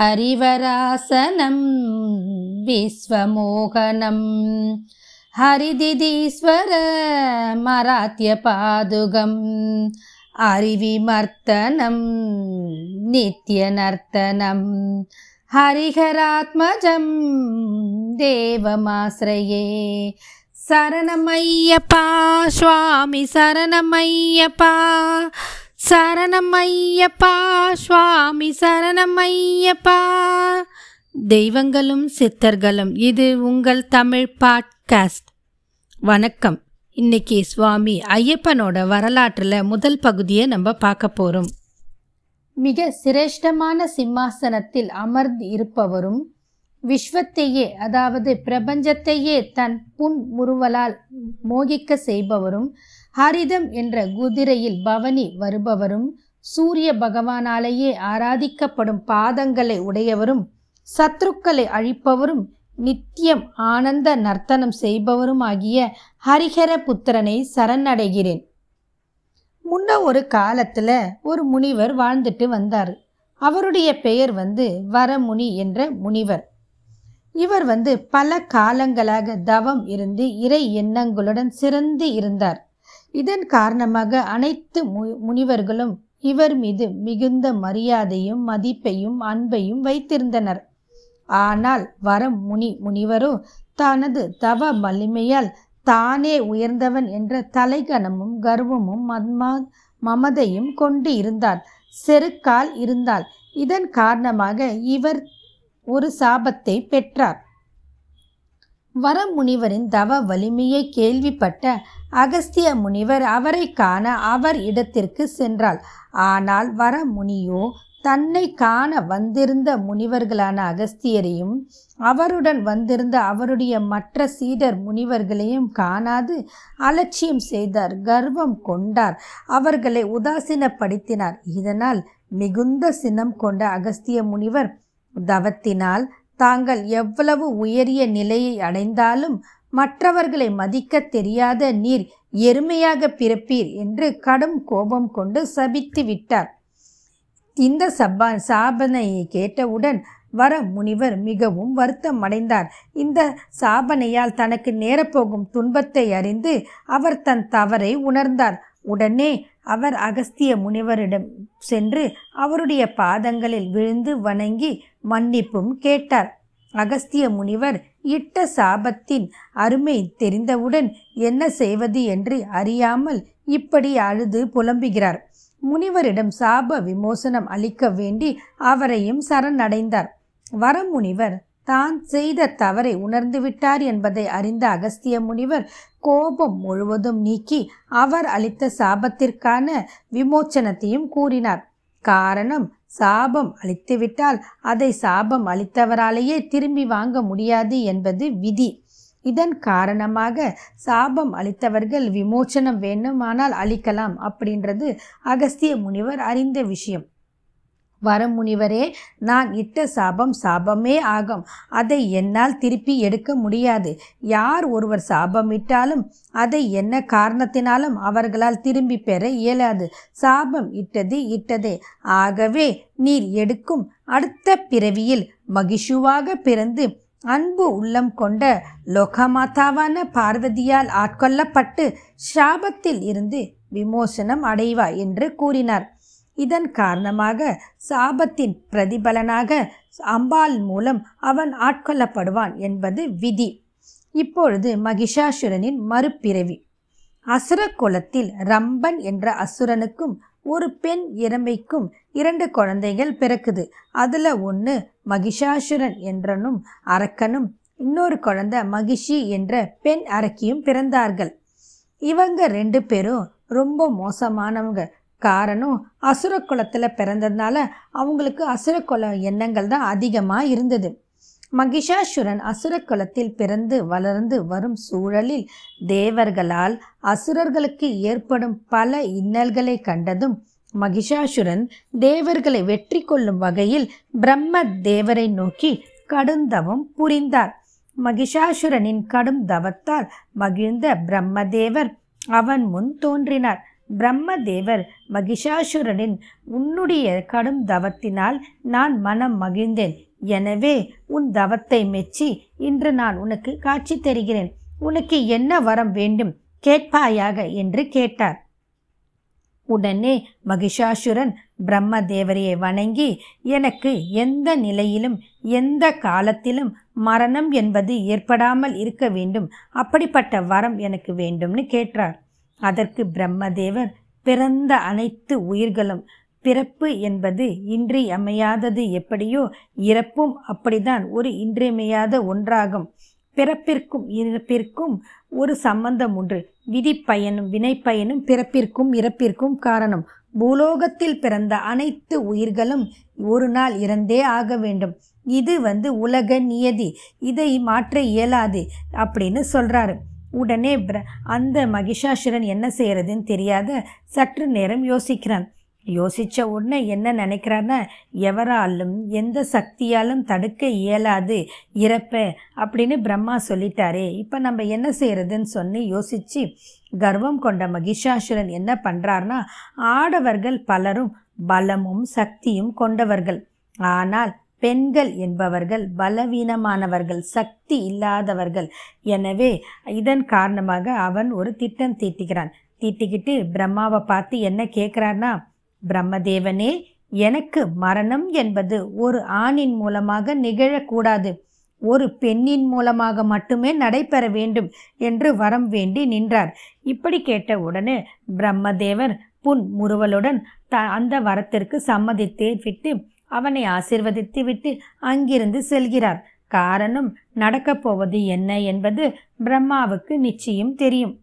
हरिवरासनं विश्वमोहनं। हरिदिश्वर मारात्यपादुगम् अरिविमर्तनं नित्यनर्तनं। हरिहरात्मजं देवमाश्रये। शरणमय्यपा स्वामि शरणमय्यपा। சரணமையப்பா சுவாமி சரணமையப்பா. தெய்வங்களும் சித்தர்களும் இது உங்கள் தமிழ் பாட்காஸ்ட். வணக்கம். இன்னைக்கு சுவாமி ஐயப்பனோட வரலாற்றில் முதல் பகுதியை நம்ம பார்க்க போகிறோம் மிக சிரேஷ்டமான சிம்மாசனத்தில் அமர்ந்து இருப்பவரும் விஸ்வத்தையே அதாவது பிரபஞ்சத்தையே தன் புன் முறுவலால் மோகிக்க செய்பவரும் ஹரிதம் என்ற குதிரையில் பவனி வருபவரும் சூரிய பகவானாலேயே ஆராதிக்கப்படும் பாதங்களை உடையவரும் சத்ருக்களை அழிப்பவரும் நித்தியம் ஆனந்த நர்த்தனம் செய்பவரும் ஆகிய ஹரிஹர புத்திரனை சரணடைகிறேன். முன்ன ஒரு காலத்தில் ஒரு முனிவர் வாழ்ந்துட்டு வந்தார். அவருடைய பெயர் வந்து வரமுனி என்ற முனிவர். இவர் வந்து பல காலங்களாக தவம் இருந்து இறை எண்ணங்களுடன் சிறந்து இருந்தார். இதன் காரணமாக அனைத்து மு முனிவர்களும் இவர் மீது மிகுந்த மரியாதையும் மதிப்பையும் அன்பையும் வைத்திருந்தனர். ஆனால் வரம் முனி முனிவரோ தனது தவ வலிமையால் தானே உயர்ந்தவன் என்ற தலைகணமும் கர்வமும் மன்மா மமதையும் கொண்டு இருந்தார். செருக்கால் இருந்தால். இதன் காரணமாக இவர் ஒரு சாபத்தை பெற்றார். வரமுனிவரின் தவ வலிமையை கேள்விப்பட்ட அகஸ்திய முனிவர் அவரை காண அவர் இடத்திற்கு சென்றாள். ஆனால் வரமுனியோ தன்னை காண வந்திருந்த முனிவர்களான அகஸ்தியரையும் அவருடன் வந்திருந்த அவருடைய மற்ற சீடர் முனிவர்களையும் காணாது அலட்சியம் செய்தார் கர்வம் கொண்டார் அவர்களை உதாசீனப்படுத்தினார். இதனால் மிகுந்த சினம் கொண்ட அகஸ்திய முனிவர் தவத்தினால் தாங்கள் எவ்வளவு உயரிய நிலையை அடைந்தாலும் மற்றவர்களை மதிக்க தெரியாத நீர் எருமையாக பிறப்பீர் என்று கடும் கோபம் கொண்டு சபித்து விட்டார். இந்த சப்பா சாபனையை கேட்டவுடன் வர முனிவர் மிகவும் வருத்தம் அடைந்தார் இந்த சாபனையால் தனக்கு நேரப்போகும் துன்பத்தை அறிந்து அவர் தன் தவறை உணர்ந்தார். உடனே அவர் அகஸ்திய முனிவரிடம் சென்று அவருடைய பாதங்களில் விழுந்து வணங்கி மன்னிப்பும் கேட்டார். அகஸ்திய முனிவர் இட்ட சாபத்தின் அருமை தெரிந்தவுடன் என்ன செய்வது என்று அறியாமல் இப்படி அழுது புலம்புகிறார். முனிவரிடம் சாப விமோசனம் அளிக்க வேண்டி அவரையும் சரணடைந்தார். வரமுனிவர் தான் செய்த தவறை உணர்ந்து விட்டார் என்பதை அறிந்த அகஸ்திய முனிவர் கோபம் முழுவதும் நீக்கி அவர் அளித்த சாபத்திற்கான விமோச்சனத்தையும் கூறினார். காரணம் சாபம் அளித்துவிட்டால் அதை சாபம் அளித்தவராலேயே திரும்பி வாங்க முடியாது என்பது விதி. இதன் காரணமாக சாபம் அளித்தவர்கள் விமோச்சனம் வேண்டுமானால் அளிக்கலாம் அப்படின்றது அகஸ்திய முனிவர் அறிந்த விஷயம். வரமுனிவரே நான் இட்ட சாபம் சாபமே ஆகும். அதை என்னால் திருப்பி எடுக்க முடியாது. யார் ஒருவர் சாபமிட்டாலும் அதை என்ன காரணத்தினாலும் அவர்களால் திரும்பி பெற இயலாது. சாபம் இட்டது இட்டதே. ஆகவே நீர் எடுக்கும் அடுத்த பிறவியில் மகிஷுவாக பிறந்து அன்பு உள்ளம் கொண்ட லோகமாதாவான பார்வதியால் ஆட்கொள்ளப்பட்டு சாபத்தில் இருந்து விமோசனம் அடைவா என்று கூறினார். இதன் காரணமாக சாபத்தின் பிரதிபலனாக அம்பாள் மூலம் அவன் ஆட்கொள்ளப்படுவான் என்பது விதி. இப்பொழுது மகிஷாசுரனின் மறுபிறவி. அசுர குலத்தில் ரம்பன் என்ற அசுரனுக்கும் ஒரு பெண் இறமைக்கும் இரண்டு குழந்தைகள் பிறக்குது. அதில் ஒன்று மகிஷாசுரன் என்றனும் அரக்கனும் இன்னொரு குழந்தை மகிஷி என்ற பெண் அரக்கியும் பிறந்தார்கள். இவங்க ரெண்டு பேரும் ரொம்ப மோசமானவங்க. காரணம் அசுர குலத்தில் பிறந்ததுனால அவங்களுக்கு அசுர குல எண்ணங்கள் தான் அதிகமாக இருந்தது. மகிஷாசுரன் அசுர குலத்தில் பிறந்து வளர்ந்து வரும் சூழலில் தேவர்களால் அசுரர்களுக்கு ஏற்படும் பல இன்னல்களை கண்டதும் மகிஷாசுரன் தேவர்களை வெற்றி கொள்ளும் வகையில் பிரம்ம தேவரை நோக்கி கடுந்தவம் புரிந்தார். மகிஷாசுரனின் கடும் தவத்தால் மகிழ்ந்த பிரம்மதேவர் அவன் முன் தோன்றினார். பிரம்மதேவர் மகிஷாசுரனின் உன்னுடைய கடும் தவத்தினால் நான் மனம் மகிழ்ந்தேன். எனவே உன் தவத்தை மெச்சி இன்று நான் உனக்கு காட்சி தருகிறேன். உனக்கு என்ன வரம் வேண்டும்? கேட்பாயாக என்று கேட்டார். உடனே மகிஷாசுரன் பிரம்மதேவரையை வணங்கி எனக்கு எந்த நிலையிலும் எந்த காலத்திலும் மரணம் என்பது ஏற்படாமல் இருக்க வேண்டும். அப்படிப்பட்ட வரம் எனக்கு வேண்டும்னு கேட்டார். அதற்கு பிரம்மதேவர் பிறந்த அனைத்து உயிர்களும் பிறப்பு என்பது இன்றியமையாதது எப்படியோ இறப்பும் அப்படிதான் ஒரு இன்றியமையாத ஒன்றாகும். பிறப்பிற்கும் இறப்பிற்கும் ஒரு சம்பந்தம் உண்டு. விதிப்பயனும் வினைப்பயனும் பிறப்பிற்கும் இறப்பிற்கும் காரணம். பூலோகத்தில் பிறந்த அனைத்து உயிர்களும் ஒரு நாள் இறந்தே ஆக வேண்டும். இது வந்து உலக நியதி. இதை மாற்ற இயலாது அப்படின்னு சொல்கிறாரு உடனே அந்த மகிஷாசுரன் என்ன செய்யறதுன்னு தெரியாத சற்று நேரம் யோசிக்கிறான். யோசித்த உடனே என்ன நினைக்கிறான்னா எவராலும் எந்த சக்தியாலும் தடுக்க இயலாது இறப்ப அப்படின்னு பிரம்மா சொல்லிட்டாரே. இப்போ நம்ம என்ன செய்யறதுன்னு சொல்லி யோசித்து கர்வம் கொண்ட மகிஷாசுரன் என்ன பண்ணுறாருனா ஆடவர்கள் பலரும் பலமும் சக்தியும் கொண்டவர்கள். ஆனால் பெண்கள் என்பவர்கள் பலவீனமானவர்கள் சக்தி இல்லாதவர்கள். எனவே இதன் காரணமாக அவன் ஒரு திட்டம் தீட்டுகிறான். தீட்டிக்கிட்டு பிரம்மாவை பார்த்து என்ன கேட்குறான்னா பிரம்மதேவனே எனக்கு மரணம் என்பது ஒரு ஆணின் மூலமாக நிகழக்கூடாது. ஒரு பெண்ணின் மூலமாக மட்டுமே நடைபெற வேண்டும் என்று வரம் வேண்டி நின்றார். இப்படி கேட்ட உடனே பிரம்மதேவர் புன் முறுவலுடன் த அந்த வரத்திற்கு சம்மதித்தே விட்டு அவனை ஆசிர்வதித்து விட்டு அங்கிருந்து செல்கிறார். காரணம் நடக்கப் போவது என்ன என்பது பிரம்மாவுக்கு நிச்சயம் தெரியும்.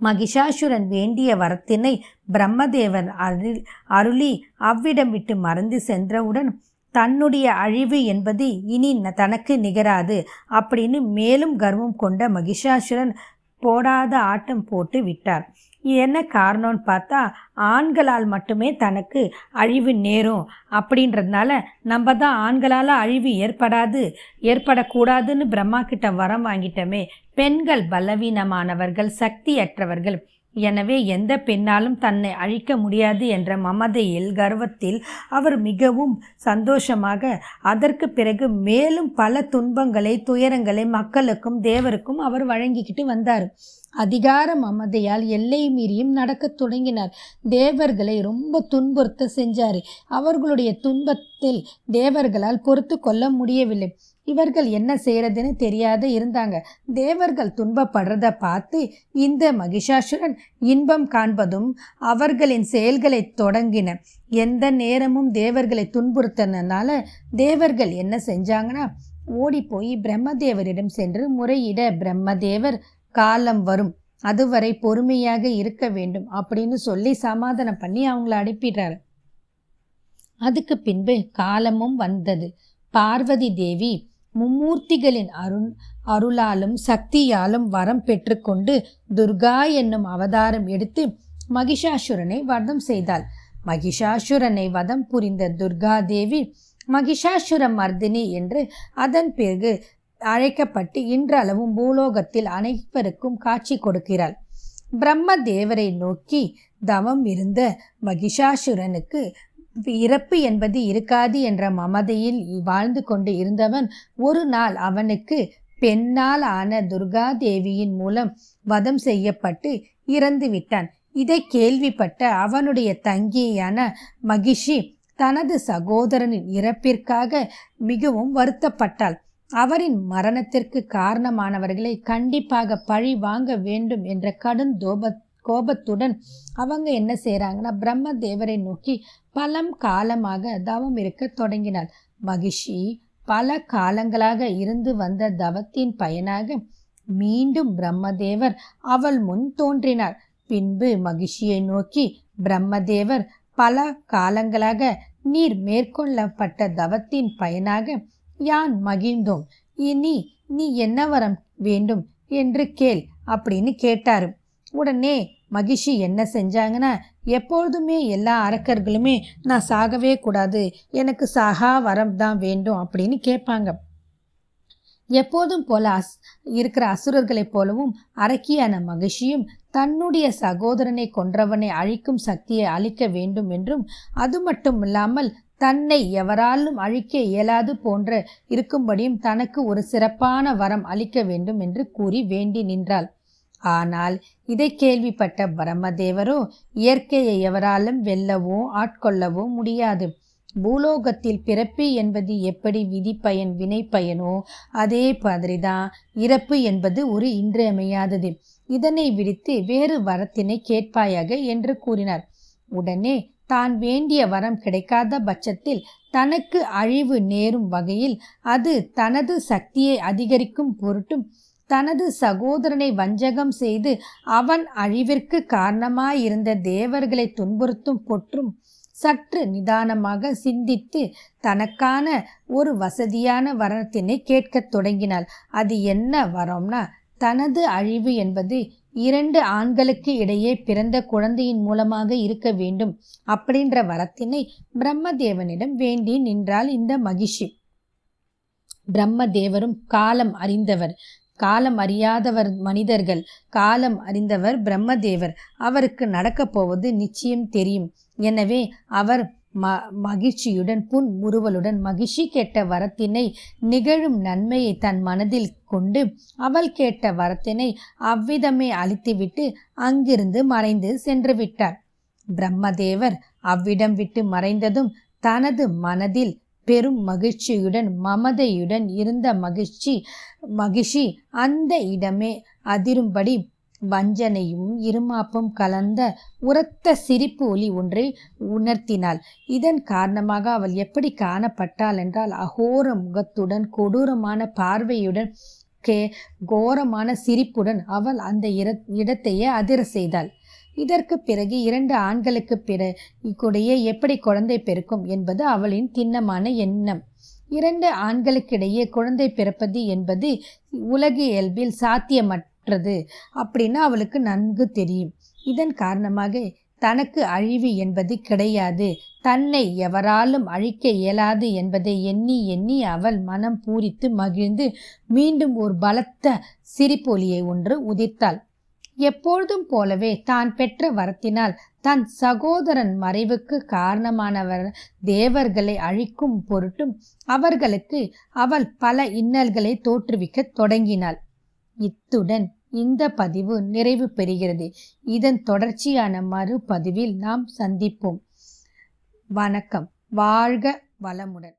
மகிஷாசுரன் வேண்டிய வரத்தினை பிரம்மதேவன் அருள் அருளி அவ்விடம் விட்டு மறந்து சென்றவுடன் தன்னுடைய அழிவு என்பது இனி தனக்கு நிகராது அப்படின்னு மேலும் கர்வம் கொண்ட மகிஷாசுரன் போடாத ஆட்டம் போட்டு விட்டார். என்ன காரணம்னு பார்த்தா ஆண்களால் மட்டுமே தனக்கு அழிவு நேரும். அப்படின்றதுனால நம்ம தான் ஆண்களால் அழிவு ஏற்படாது ஏற்படக்கூடாதுன்னு பிரம்மா கிட்ட வரம் வாங்கிட்டோமே. பெண்கள் பலவீனமானவர்கள் சக்தியற்றவர்கள். எனவே எந்த பெண்ணாலும் தன்னை அழிக்க முடியாது என்ற மமதையில் கர்வத்தில் அவர் மிகவும் சந்தோஷமாக அதற்கு பிறகு மேலும் பல துன்பங்களை துயரங்களை மக்களுக்கும் தேவருக்கும் அவர் வழங்கிக்கிட்டு வந்தார். அதிகார மமதையால் எல்லை மீறியும் நடக்கத் தொடங்கினார். தேவர்களை ரொம்ப துன்புறுத்த செஞ்சார். அவர்களுடைய துன்பத்தில் தேவர்களால் பொறுத்து கொள்ள முடியவில்லை. இவர்கள் என்ன செய்யறதுன்னு தெரியாத இருந்தாங்க. தேவர்கள் துன்பப்படுறத பார்த்து இந்த மகிஷாசுரன் இன்பம் காண்பதும் அவர்களின் செயல்களை தொடங்கின. எந்த நேரமும் தேவர்களை துன்புறுத்தினால தேவர்கள் என்ன செஞ்சாங்கன்னா ஓடி போய் பிரம்மதேவரிடம் சென்று முறையிட பிரம்மதேவர் காலம் வரும். அதுவரை பொறுமையாக இருக்க வேண்டும் அப்படின்னு சொல்லி சமாதானம் பண்ணி அவங்கள அனுப்பிடுறாரு. அதுக்கு பின்பு காலமும் வந்தது. பார்வதி தேவி மும்மூர்த்திகளின் அருண் அருளாலும் சக்தியாலும் வரம் பெற்றுக்கொண்டு துர்கா என்னும் அவதாரம் எடுத்து மகிஷாசுரனை வதம் செய்தாள். மகிஷாசுரனை வதம் புரிந்த துர்கா தேவி மகிஷாசுர மர்தினி என்று அதன் பிறகு அழைக்கப்பட்டு இன்றளவும் பூலோகத்தில் அனைவருக்கும் காட்சி கொடுக்கிறாள். பிரம்ம தேவரை நோக்கி தவம் இருந்த மகிஷாசுரனுக்கு இறப்பு என்பது இருக்காது என்ற மமதையில் வாழ்ந்து கொண்டு இருந்தவன் ஒரு நாள் அவனுக்கு பெண்ணால் ஆன துர்கா தேவியின் மூலம் வதம் செய்யப்பட்டு இறந்து விட்டான். இதை கேள்விப்பட்ட அவனுடைய தங்கியான மகிஷி தனது சகோதரனின் இறப்பிற்காக மிகவும் வருத்தப்பட்டாள். அவரின் மரணத்திற்கு காரணமானவர்களை கண்டிப்பாக பழி வாங்க வேண்டும் என்ற கடும் தோபத் கோபத்துடன் அவங்க என்ன செய்கிறாங்கன்னா பிரம்ம தேவரை நோக்கி பலம் காலமாக தவம் இருக்க தொடங்கினாள். மகிஷி பல காலங்களாக இருந்து வந்த தவத்தின் பயனாக மீண்டும் பிரம்மதேவர் அவள் முன் தோன்றினார். பின்பு மகிழ்ச்சியை நோக்கி பிரம்மதேவர் பல காலங்களாக நீர் மேற்கொள்ளப்பட்ட தவத்தின் பயனாக யான் மகிழ்ந்தோம். இனி நீ என்ன வரம் வேண்டும் என்று கேள் அப்படின்னு கேட்டாரு. உடனே மகிஷி என்ன செஞ்சாங்கன்னா எப்பொழுதுமே எல்லா அரக்கர்களுமே நான் சாகவே கூடாது. எனக்கு சாகா வரம் தான் வேண்டும் அப்படின்னு கேட்பாங்க. எப்போதும் போல அஸ் இருக்கிற அசுரர்களைப் போலவும் அரக்கியான மகிழ்ச்சியும் தன்னுடைய சகோதரனை கொன்றவனை அழிக்கும் சக்தியை அழிக்க வேண்டும் என்றும் அது மட்டும் இல்லாமல் தன்னை எவராலும் அழிக்க இயலாது போன்ற இருக்கும்படியும் தனக்கு ஒரு சிறப்பான வரம் அளிக்க வேண்டும் என்று கூறி வேண்டி நின்றாள். ஆனால் இதை கேள்விப்பட்ட பிரம்மதேவரோ இயற்கையை எவராலும் வெல்லவோ ஆட்கொள்ளவோ முடியாது. பூலோகத்தில் பிறப்பு என்பது எப்படி விதி பயன் வினை பயனோ அதே மாதிரிதான் இறப்பு என்பது ஒரு இன்றியமையாதது. இதனை விடுத்து வேறு வரத்தினை கேட்பாயாக என்று கூறினார். உடனே தான் வேண்டிய வரம் கிடைக்காத பட்சத்தில் தனக்கு அழிவு நேரும் வகையில் அது தனது சக்தியை அதிகரிக்கும் பொருட்டும் தனது சகோதரனை வஞ்சகம் செய்து அவன் அழிவிற்கு காரணமாயிருந்த தேவர்களை துன்புறுத்தும் பொற்றும் சற்று நிதானமாக சிந்தித்து தனக்கான ஒரு வசதியான வரத்தினை கேட்கத் தொடங்கினாள். அது என்ன வரம்னா தனது அழிவு என்பது இரண்டு ஆண்களுக்கு இடையே பிறந்த குழந்தையின் மூலமாக இருக்க வேண்டும் அப்படின்ற வரத்தினை பிரம்மதேவனிடம் வேண்டி நின்றால் இந்த மகிஷி. பிரம்மதேவரும் காலம் அறிந்தவர். காலம் அறியாதவர் மனிதர்கள் காலம் அறிந்தவர் பிரம்மதேவர். அவருக்கு நடக்கப் போவது நிச்சயம் தெரியும். எனவே அவர் ம மகிழ்ச்சியுடன் புன் முறுவலுடன் மகிழ்ச்சி கேட்ட வரத்தினை நிகழும் நன்மையை தன் மனதில் கொண்டு அவள் கேட்ட வரத்தினை அவ்விதமே அழித்துவிட்டு அங்கிருந்து மறைந்து சென்று விட்டார். பிரம்மதேவர் அவ்விடம் விட்டு மறைந்ததும் தனது மனதில் பெரும் மகிழ்ச்சியுடன் மமதையுடன் இருந்த மகிழ்ச்சி மகிழ்ச்சி அந்த இடமே அதிரும்படி வஞ்சனையும் இருமாப்பும் கலந்த உரத்த சிரிப்பு ஒலி ஒன்றை உணர்த்தினாள். இதன் காரணமாக அவள் எப்படி காணப்பட்டாள் என்றால் அகோர முகத்துடன் கொடூரமான பார்வையுடன் கே கோரமான சிரிப்புடன் அவள் அந்த இடத்தையே அதிர செய்தாள். இதற்கு பிறகு இரண்டு ஆண்களுக்கு பிற எப்படி குழந்தை பிறக்கும் என்பது அவளின் திண்ணமான எண்ணம். இரண்டு ஆண்களுக்கிடையே குழந்தை பிறப்பது என்பது உலக இயல்பில் சாத்தியமற்றது அப்படின்னு அவளுக்கு நன்கு தெரியும். இதன் காரணமாக தனக்கு அழிவு என்பது கிடையாது. தன்னை எவராலும் அழிக்க இயலாது என்பதை எண்ணி எண்ணி அவள் மனம் பூரித்து மகிழ்ந்து மீண்டும் ஒரு பலத்த சிரிப்பொலியை ஒன்று உதிர்த்தாள். எப்பொழுதும் போலவே தான் பெற்ற வரத்தினால் தன் சகோதரன் மறைவுக்கு காரணமானவர் தேவர்களை அழிக்கும் பொருட்டும் அவர்களுக்கு அவள் பல இன்னல்களை தோற்றுவிக்க தொடங்கினாள். இத்துடன் இந்த பதிவு நிறைவு பெறுகிறது. இதன் தொடர்ச்சியான மறுபதிவில் நாம் சந்திப்போம். வணக்கம். வாழ்க வளமுடன்.